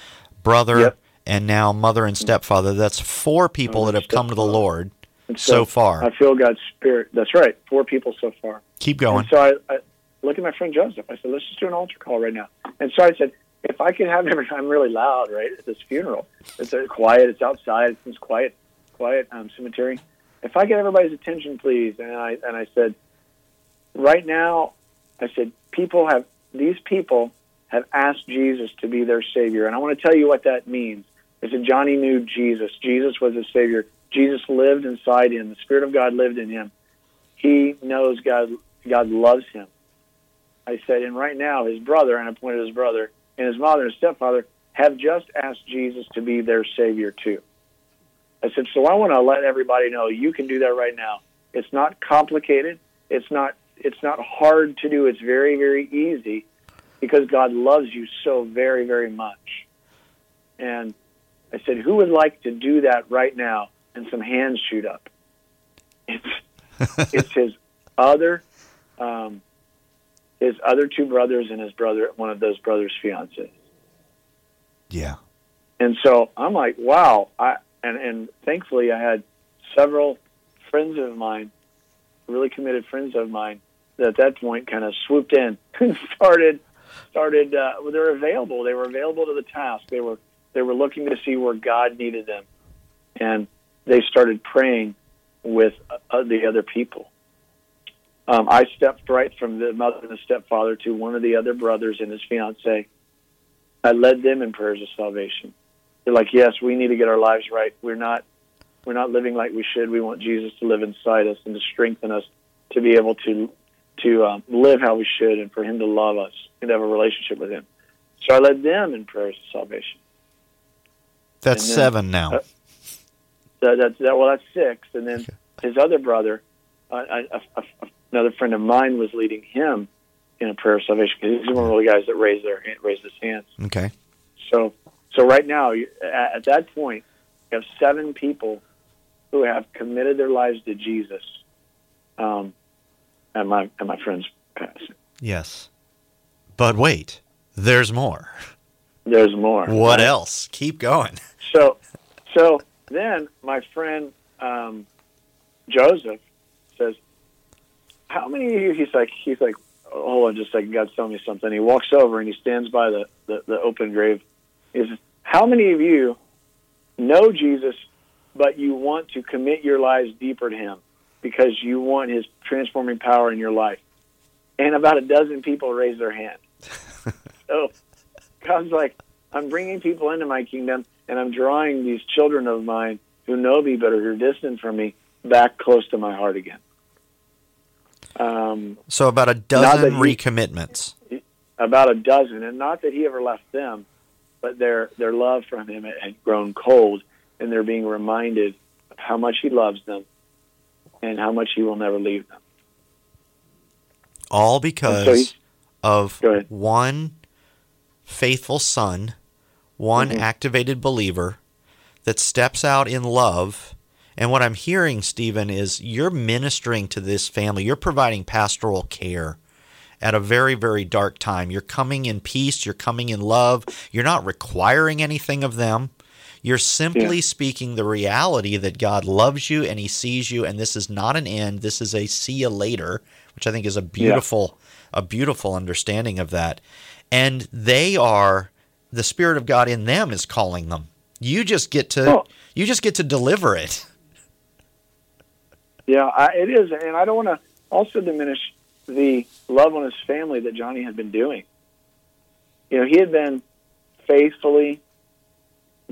brother, yep. and now mother and stepfather. That's four people that have come to the Lord so, so, far. I feel God's Spirit. That's right. Four people so far. Keep going. And so I, I look at my friend Joseph. I said, "Let's just do an altar call right now." And so I said, "If I could have every, I'm really loud, right, at this funeral. It's quiet. It's outside. It's quiet, quiet um, cemetery." if I get everybody's attention, please. And I and I said, right now, I said, people have these people have asked Jesus to be their Savior, and I want to tell you what that means. I said, Johnny knew Jesus. Jesus was his Savior. Jesus lived inside him. The Spirit of God lived in him. He knows God. God loves him. I said, and right now, his brother, and I pointed his brother, and his mother and stepfather have just asked Jesus to be their Savior too. I said, so I want to let everybody know you can do that right now. It's not complicated. It's not it's not hard to do. It's very very easy because God loves you so very very much. And I said, who would like to do that right now? And some hands shoot up. It's it's his other um, his other two brothers and his brother one of those brothers' fiancés. Yeah. And so I'm like, wow, I and and thankfully I had several friends of mine, really committed friends of mine, that at that point kind of swooped in and started started. Uh, well, they were available. They were available to the task. They were they were looking to see where God needed them, and they started praying with uh, the other people. Um, I stepped right from the mother and the stepfather to one of the other brothers and his fiance. I led them in prayers of salvation. They're like, yes, we need to get our lives right. We're not we're not living like we should. We want Jesus to live inside us and to strengthen us to be able to to um, live how we should and for Him to love us and have a relationship with Him. So I led them in prayers of salvation. That's then, seven now. Uh, that, that's that. Well, that's six, and then okay. his other brother, uh, a, a, another friend of mine, was leading him in a prayer of salvation because he's one of the guys that raised their raised his hands. Okay. So so right now, at, at that point, you have seven people who have committed their lives to Jesus. Um, and my and my friends passing. Yes, but wait, there's more. There's more. What right? else? Keep going. So, so then my friend um, Joseph "How many of you?" He's like, he's like, hold on, just a second. God's telling me something. He walks over and he stands by the the, the open grave. He says, "How many of you know Jesus, but you want to commit your lives deeper to Him?" because you want his transforming power in your life. And about a dozen people raise their hand. so God's like, I'm bringing people into my kingdom and I'm drawing these children of mine who know me but are distant from me back close to my heart again. Um, so about a dozen he, recommitments. About a dozen, and not that he ever left them, but their their love from him had grown cold, and they're being reminded of how much he loves them and how much he will never leave them. All because so of one faithful son, one mm-hmm. activated believer that steps out in love. And what I'm hearing, Stephen, is you're ministering to this family. You're providing pastoral care at a very, very dark time. You're coming in peace. You're coming in love. You're not requiring anything of them. You're simply yeah. speaking the reality that God loves you and He sees you, and this is not an end. This is a see you later, which I think is a beautiful, yeah. a beautiful understanding of that. And they are the Spirit of God in them is calling them. You just get to oh. you just get to deliver it. Yeah, I, it is, and I don't want to also diminish the love on his family that Johnny had been doing. You know, he had been faithfully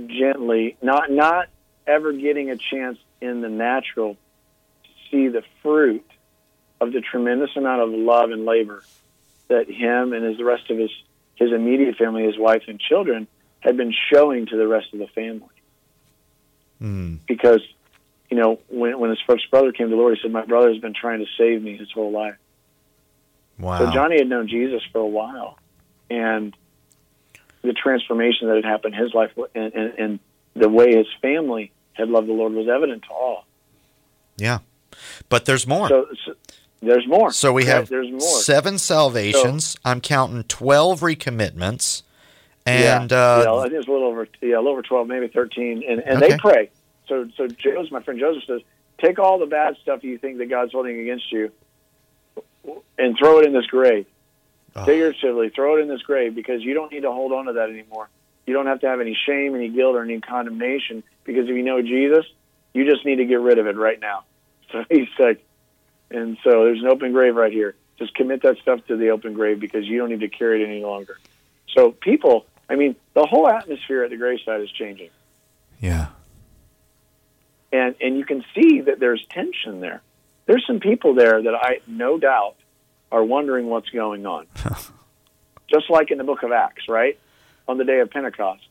gently, not not ever getting a chance in the natural to see the fruit of the tremendous amount of love and labor that him and his the rest of his his immediate family, his wife and children, had been showing to the rest of the family. Mm. Because, you know, when when his first brother came to the Lord, he said, "My brother has been trying to save me his whole life." Wow. So Johnny had known Jesus for a while, and the transformation that had happened in his life and, and, and the way his family had loved the Lord was evident to all. Yeah, but there's more. So, so there's more. So we have there's more. seven salvations. So, I'm counting twelve recommitments, and yeah, uh, yeah, I think it's a little over yeah, a little over twelve, maybe thirteen, and and okay. they pray. So so Joseph, my friend Joseph says, take all the bad stuff you think that God's holding against you, and throw it in this grave oh. figuratively, throw it in this grave because you don't need to hold on to that anymore. You don't have to have any shame, any guilt, or any condemnation because if you know Jesus, you just need to get rid of it right now. So he's like, and so there's an open grave right here. Just commit that stuff to the open grave because you don't need to carry it any longer. So people, I mean, the whole atmosphere at the graveside is changing. Yeah. And and you can see that there's tension there. There's some people there that I no doubt are wondering what's going on. Just like in the book of Acts, right? On the day of Pentecost.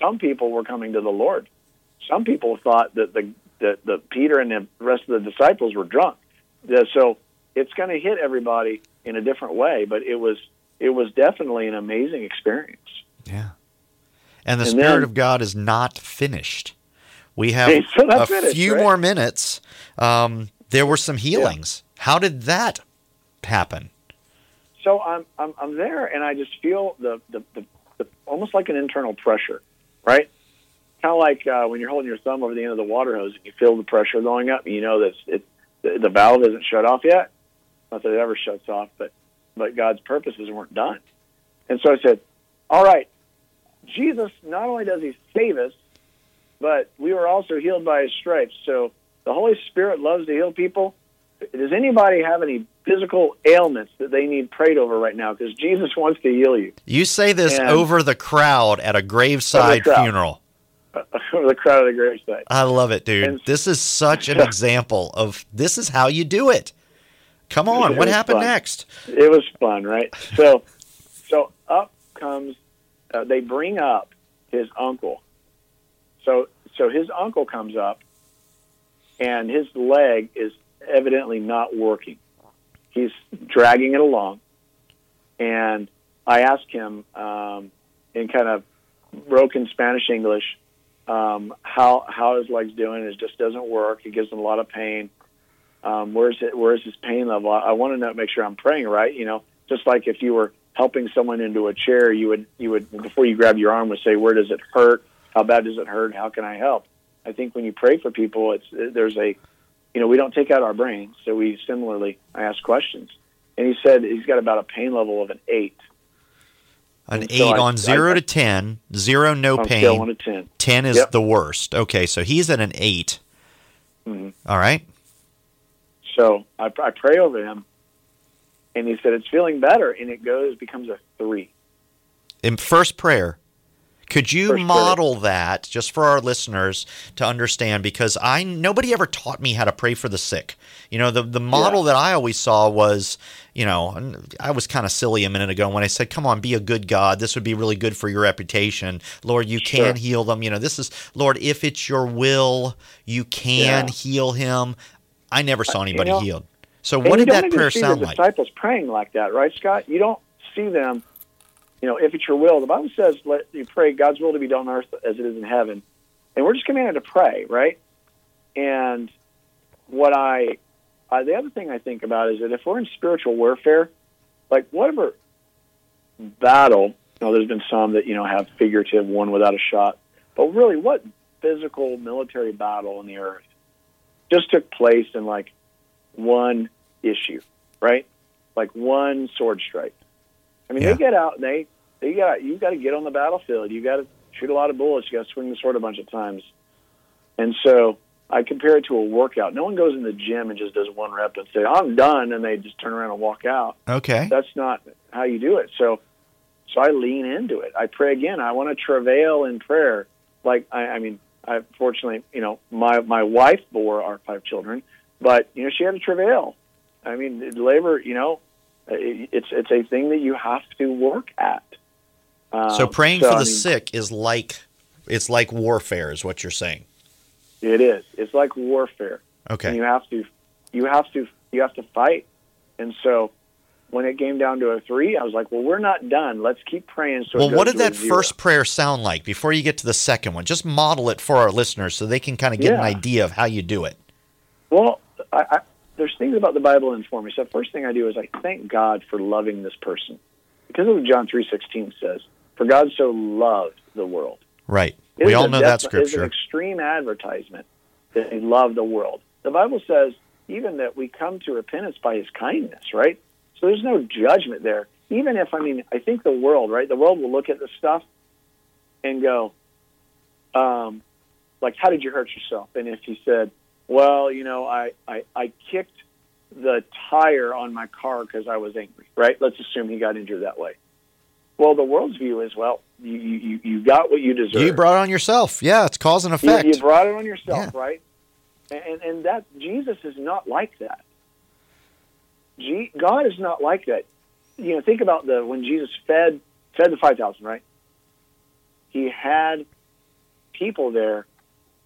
Some people were coming to the Lord. Some people thought that the that the Peter and the rest of the disciples were drunk. So it's going to hit everybody in a different way, but it was it was definitely an amazing experience. Yeah. And the and Spirit then, of God is not finished. We have a finished, few right? more minutes. Um, there were some healings. Yeah. How did that happen? So I'm I'm, I'm there, and I just feel the, the, the, the almost like an internal pressure, right? Kind of like uh, when you're holding your thumb over the end of the water hose and you feel the pressure going up. And you know that it the, the valve isn't shut off yet. Not that it ever shuts off, but but God's purposes weren't done. And so I said, "All right, Jesus. Not only does He save us, but we were also healed by His stripes. So the Holy Spirit loves to heal people. Does anybody have any physical ailments that they need prayed over right now? Because Jesus wants to heal you." You say this And- over the crowd at a graveside funeral. the crowd of the graveside. I love it, dude. And- this is such an example of this is how you do it. Come on, what happened fun. next? it was fun, right? So, so up comes. Uh, they bring up his uncle. So, so his uncle comes up, and his leg is evidently not working. He's dragging it along, and I ask him um, in kind of broken Spanish English um, how how his leg's doing. It just doesn't work. It gives him a lot of pain um, where's it where's his pain level i, I want to know make sure i'm praying right you know just like if you were helping someone into a chair you would you would before you grab your arm would say where does it hurt how bad does it hurt how can i help i think when you pray for people it's there's a you know we don't take out our brains so we similarly i ask questions and he said he's got about a pain level of an eight An And eight so I- on zero I- to ten, zero no pain. one to ten Ten is Yep. the worst. Okay, so he's at an 8 Mhm. All right. so I, I pray over him and he said it's feeling better and it goes becomes a three In first prayer, could you model that just for our listeners to understand? Because I nobody ever taught me how to pray for the sick. You know, the the model that I always saw was, you know, I was kind of silly a minute ago when I said, "Come on, be a good God. This would be really good for your reputation, Lord. You Sure. can heal them. You know, this is Lord. If it's your will, you can Yeah. heal him." I never saw uh, anybody know, healed. So, what did that prayer sound like? disciples praying like that, right, Scott? You don't see them. You know, if it's your will, the Bible says, "Let you pray God's will to be done on earth as it is in heaven," and we're just commanded to pray, right? And what I, the other thing I think about is that if we're in spiritual warfare, like whatever battle, you know, there's been some that you know have figurative one without a shot, but really, what physical military battle in the earth just took place in like one issue, right? Like one sword strike. I mean, Yeah. they get out and they they got you got to get on the battlefield. You got to shoot a lot of bullets. You got to swing the sword a bunch of times. And so I compare it to a workout. No one goes in the gym and just does one rep and say I'm done, and they just turn around and walk out. Okay. That's not how you do it. So so I lean into it. I pray again. I want to travail in prayer. Like I, I mean, I fortunately, you know, my my wife bore our five children, but you know, she had to travail. I mean, labor. You know, it's it's a thing that you have to work at. Um, So praying so, for I the mean, sick is like it's like warfare, is what you're saying. It is. It's like warfare. and Okay. you have to you have to you have to fight and so when it came down to a three i was like well we're not done let's keep praying so Well, what did that first prayer sound like before you get to the second one? Just model it for our listeners so they can kind of get an idea of how you do it. well I, I, there's things about the bible that inform me so the first thing i do is i thank god for loving this person because of what john 3.16 says for god so loved the world Right. We all know def- that It's an scripture. extreme advertisement that he loved the world. The Bible says even that we come to repentance by his kindness, right? So there's no judgment there. Even if, I mean, I think the world, right? The world will look at this stuff and go, um, like, how did you hurt yourself? And if he said, well, you know, I, I, I kicked the tire on my car because I was angry, right? Let's assume he got injured that way. Well, the world's view is, well, you, you, you got what you deserve. You brought it on yourself. Yeah, it's cause and You, effect. you brought it on yourself, Yeah. right? And and that Jesus is not like that. G, God is not like that. You know, think about the when Jesus fed fed the five thousand, right? He had people there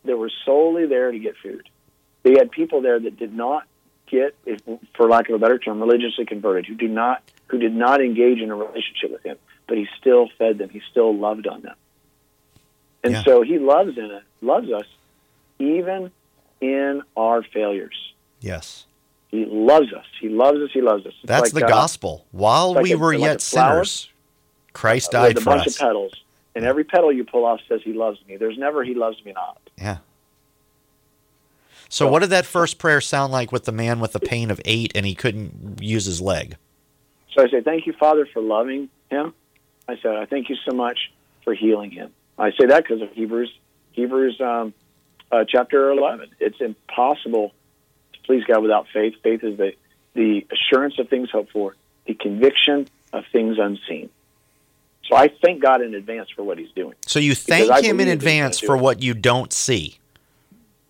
that were solely there to get food. He had people there that did not get, if, for lack of a better term, religiously converted, who do not who did not engage in a relationship with him, but he still fed them. He still loved on them. And Yeah. so he loves in it, loves us, even in our failures. yes. He loves us. He loves us. He loves us. It's That's like, the uh, gospel. While like we a- were like yet sinners, Christ with died a for bunch us. of petals, and every petal you pull off says he loves me. There's never he loves me not. Yeah. So, what did that first prayer sound like with the man with the pain of eight and he couldn't use his leg? So I say, Thank you, Father, for loving him. I said, I thank you so much for healing him. I say that because of Hebrews, Hebrews um, uh, chapter 11. It's impossible to please God without faith. Faith is the, the assurance of things hoped for, the conviction of things unseen. So I thank God in advance for what He's doing. So you thank Him in advance for what you don't see.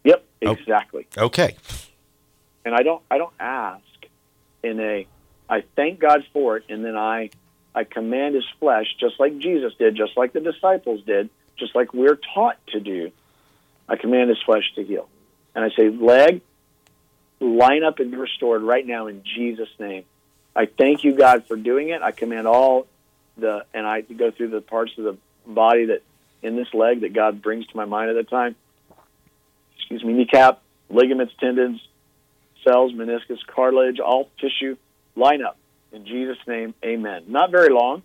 Yep, oh. exactly. Okay. And I don't I don't ask in a I thank God for it and then I I command his flesh just like Jesus did, just like the disciples did, just like we're taught to do. I command his flesh to heal. And I say, leg, line up and be restored right now in Jesus' name. I thank you, God, for doing it. I command all the, and I go through the parts of the body that in this leg that God brings to my mind at the time. Excuse me, kneecap, ligaments, tendons, cells, meniscus, cartilage, all tissue, line up. In Jesus' name, amen. Not very long,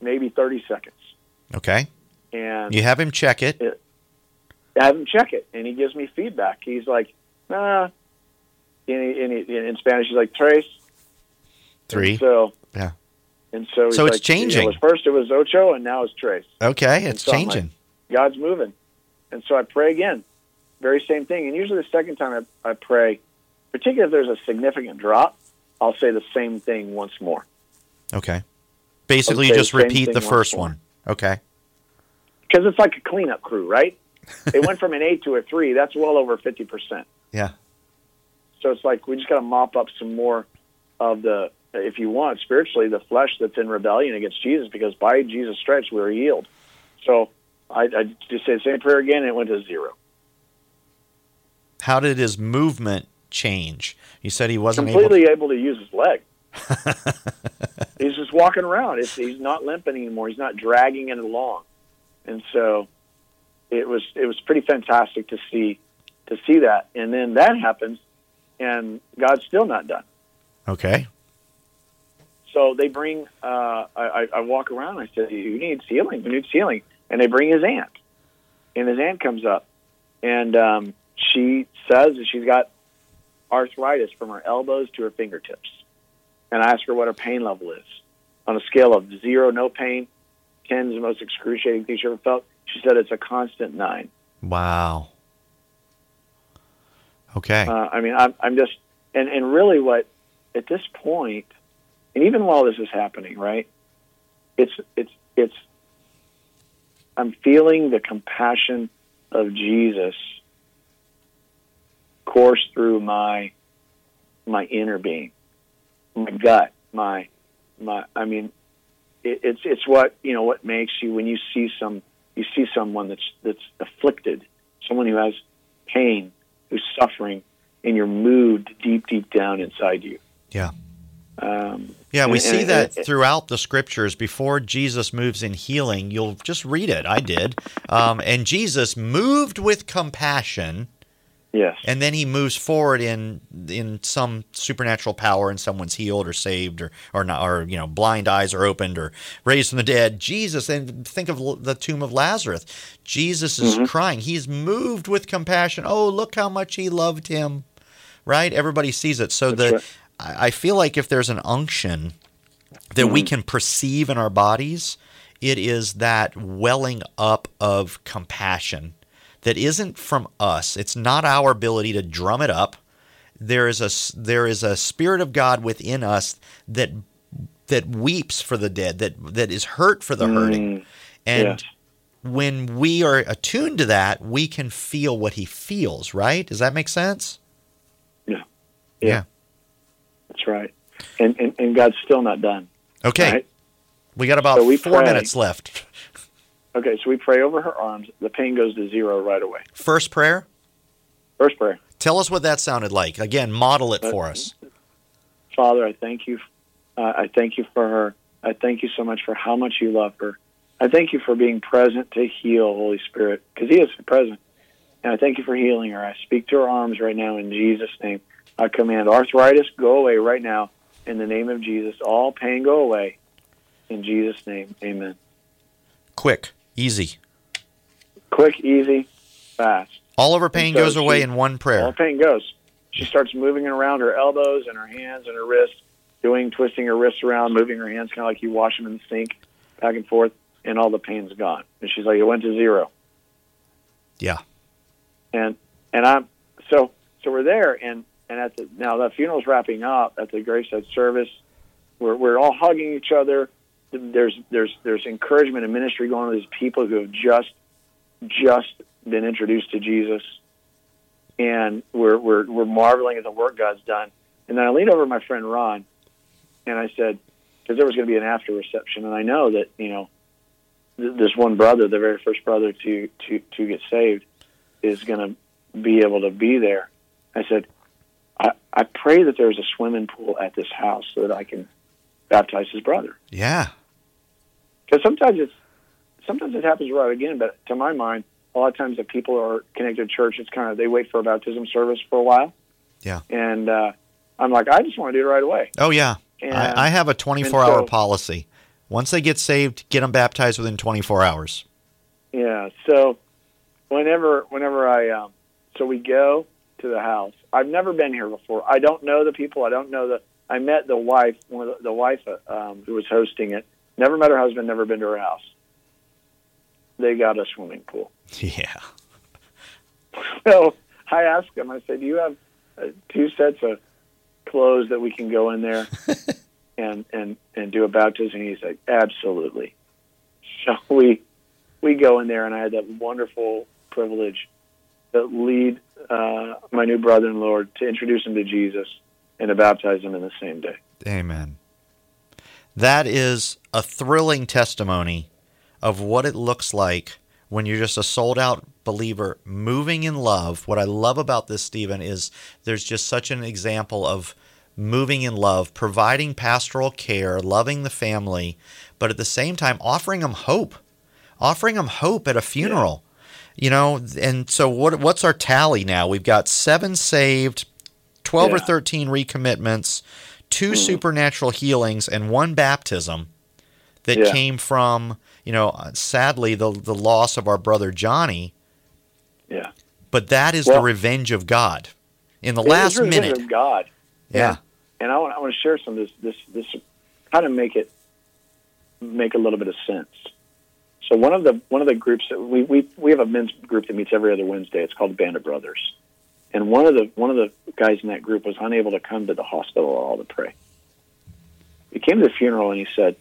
maybe 30 seconds. Okay. And you have him check it. it I have him check it, and he gives me feedback. He's like, nah. In, in, in Spanish, he's like, tres. Three. And so, yeah. And so, so it's like, changing. You know, first it was ocho, and now it's tres. Okay, it's so changing. Like, God's moving. And so I pray again. Very same thing. And usually the second time I, I pray, particularly if there's a significant drop, I'll say the same thing once more. Okay. Basically, you just repeat the first one. Okay. Because it's like a cleanup crew, right? it went from an eight to a three. That's well over fifty percent. Yeah. So it's like we just got to mop up some more of the, if you want, spiritually, the flesh that's in rebellion against Jesus, because by Jesus' stripes we are healed. So I, I just say the same prayer again, and it went to zero. How did his movement change? He said he wasn't completely able to... able to use his leg. he's just walking around. It's, he's not limping anymore. He's not dragging it along, and so it was it was pretty fantastic to see to see that. And then that happens, and God's still not done. Okay. So they bring. Uh, I, I walk around. I said, "You need healing. You need healing." And they bring his aunt, and his aunt comes up, and um, she says that she's got arthritis from her elbows to her fingertips. And I asked her what her pain level is. On a scale of zero, no pain, 10 is the most excruciating thing she ever felt, she said it's a constant nine. Wow. Okay. Uh, I mean, I'm, I'm just, and, and really what, at this point, and even while this is happening, right, it's, it's, it's, I'm feeling the compassion of Jesus course through my my inner being, my gut, my my. I mean, it, it's it's what you know what makes you when you see some you see someone that's that's afflicted, someone who has pain, who's suffering, and you're moved deep deep down inside you. Yeah. Um, yeah, we and, see and, that and, throughout the scriptures. Before Jesus moves in healing, you'll just read it. I did. Um, and Jesus moved with compassion Yes. And then he moves forward in in some supernatural power and someone's healed or saved or or not or you know blind eyes are opened or raised from the dead. Jesus and think of the tomb of Lazarus. Jesus is mm-hmm. crying. He's moved with compassion. Oh, look how much he loved him. Right? Everybody sees it. So That's the right. I feel like if there's an unction that mm-hmm. we can perceive in our bodies, it is that welling up of compassion that isn't from us. It's not our ability to drum it up. There is a there is a spirit of God within us that that weeps for the dead, that that is hurt for the mm, hurting. And when we are attuned to that, we can feel what he feels, right? Does that make sense? Yeah. Yeah. yeah. That's right. And, and and God's still not done. Okay. Right? We got about so we 4 pray. minutes left. Okay, so we pray over her arms. The pain goes to zero right away. First prayer? First prayer. Tell us what that sounded like. Again, model it for us. Father, I thank you. Uh, I thank you for her. I thank you so much for how much you love her. I thank you for being present to heal, Holy Spirit, because He is present. And I thank you for healing her. I speak to her arms right now in Jesus' name. I command arthritis go away right now in the name of Jesus. All pain go away in Jesus' name. Amen. Quick. Easy. Quick, easy, fast. All of her pain so goes away in one prayer. All pain goes. She starts moving around her elbows and her hands and her wrists, doing, twisting her wrists around, moving her hands kind of like you wash them in the sink, back and forth, and all the pain's gone. And she's like, it went to zero. Yeah. And and I'm so so we're there, and and at the now the funeral's wrapping up at the graveside service. We're we're all hugging each other. There's there's there's encouragement and ministry going to these people who have just just been introduced to Jesus, and we're we're we're marveling at the work God's done. And then I leaned over to my friend Ron, and I said, because there was going to be an after reception, and I know that you know th- this one brother, the very first brother to to to get saved, is going to be able to be there. I said, I, I pray that there's a swimming pool at this house so that I can baptize his brother. Yeah. Because sometimes it's sometimes it happens right again, but to my mind, a lot of times if people are connected to church, it's kind of they wait for a baptism service for a while. Yeah. And uh, I'm like, I just want to do it right away. Oh yeah. And- I, I have a 24 hour so- policy. Once they get saved, get them baptized within 24 hours. Yeah. So whenever whenever I um, so we go to the house. I've never been here before. I don't know the people. I don't know the. I met the wife, one of the, the wife uh, um, who was hosting it. Never met her husband. Never been to her house. They got a swimming pool. Yeah. So I asked him. I said, "Do you have uh, two sets of clothes that we can go in there and and and do a baptism?" And He's like, "Absolutely." So we we go in there, and I had that wonderful privilege to lead uh, my new brother in Lord to introduce him to Jesus and to baptize him in the same day. Amen. That is a thrilling testimony of what it looks like when you're just a sold out believer moving in love. What I love about this, Stephen, is there's just such an example of moving in love, providing pastoral care, loving the family, but at the same time offering them hope, offering them hope at a funeral. You know, and so what? What's our tally now? We've got seven saved, twelve or thirteen recommitments, 2 hmm. supernatural healings, and one baptism that Yeah. came from you know uh, sadly the the loss of our brother Johnny. Yeah, But that is the revenge of God. In the last minute, of God. yeah, and I want I want to share some of this this this kind of make it make a little bit of sense. So one of the one of the groups that we we we have a men's group that meets every other Wednesday. It's called the Band of Brothers, and one of the one of the guys in that group was unable to come to the hospital at all to pray. He came to the funeral and he said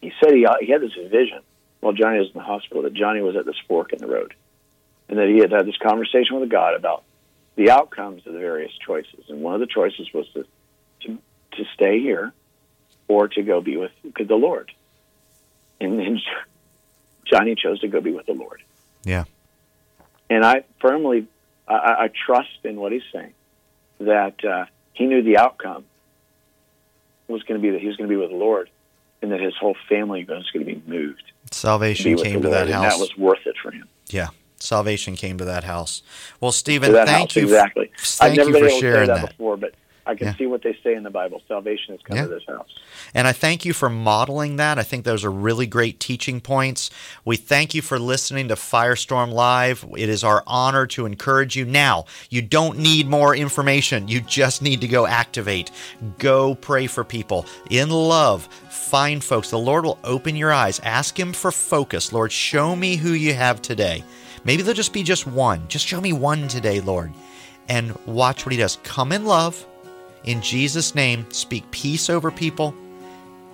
he said he he had this vision while Johnny was in the hospital that Johnny was at this fork in the road, and that he had had this conversation with God about the outcomes of the various choices. And one of the choices was to to, to stay here or to go be with the Lord. And, then Johnny chose to go be with the Lord. yeah, And I firmly, I- I, I trust in what he's saying, that uh, he knew the outcome was going to be that he was going to be with the Lord, and that his whole family was going to be moved to be salvation came to Lord, that and house. that was worth it for him. yeah, salvation came to that house. Well, Stephen, thank house, you. exactly. Thank I've never you been for able to say sharing that, that. before, but I can Yeah. see what they say in the Bible. Salvation has come Yeah. to this house. And I thank you for modeling that. I think those are really great teaching points. We thank you for listening to Firestorm Live. It is our honor to encourage you. Now, you don't need more information. You just need to go activate. Go pray for people in love. Find folks. The Lord will open your eyes. Ask Him for focus. Lord, show me who you have today. Maybe there'll just be just one. Just show me one today, Lord. And watch what He does. Come in love. In Jesus' name, speak peace over people.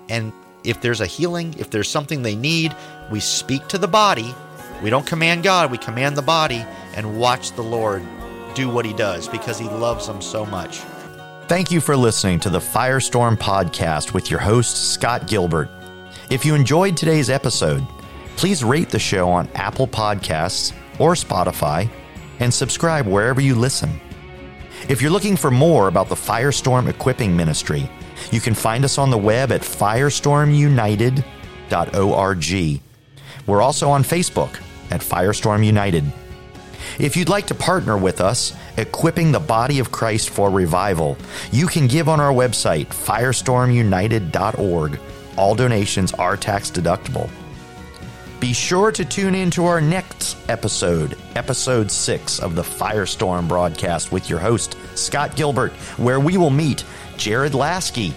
And if there's a healing, if there's something they need, we speak to the body. We don't command God, we command the body and watch the Lord do what he does because he loves them so much. Thank you for listening to the Firestorm podcast with your host, Scott Gilbert. If you enjoyed today's episode, please rate the show on Apple Podcasts or Spotify and subscribe wherever you listen. If you're looking for more about the Firestorm Equipping Ministry, you can find us on the web at firestormunited.org. We're also on Facebook at Firestorm United. If you'd like to partner with us, equipping the body of Christ for revival, you can give on our website, firestormunited.org. All donations are tax deductible. Be sure to tune in to our next episode, episode six of the Firestorm broadcast with your host, Scott Gilbert, where we will meet Jared Lasky.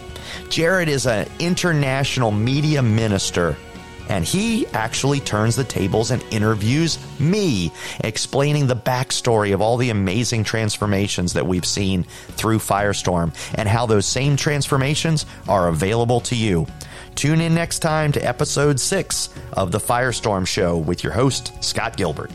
Jared is an international media minister and he actually turns the tables and interviews me, explaining the backstory of all the amazing transformations that we've seen through Firestorm and how those same transformations are available to you. Tune in next time to episode six of The Firestorm Show with your host, Scott Gilbert.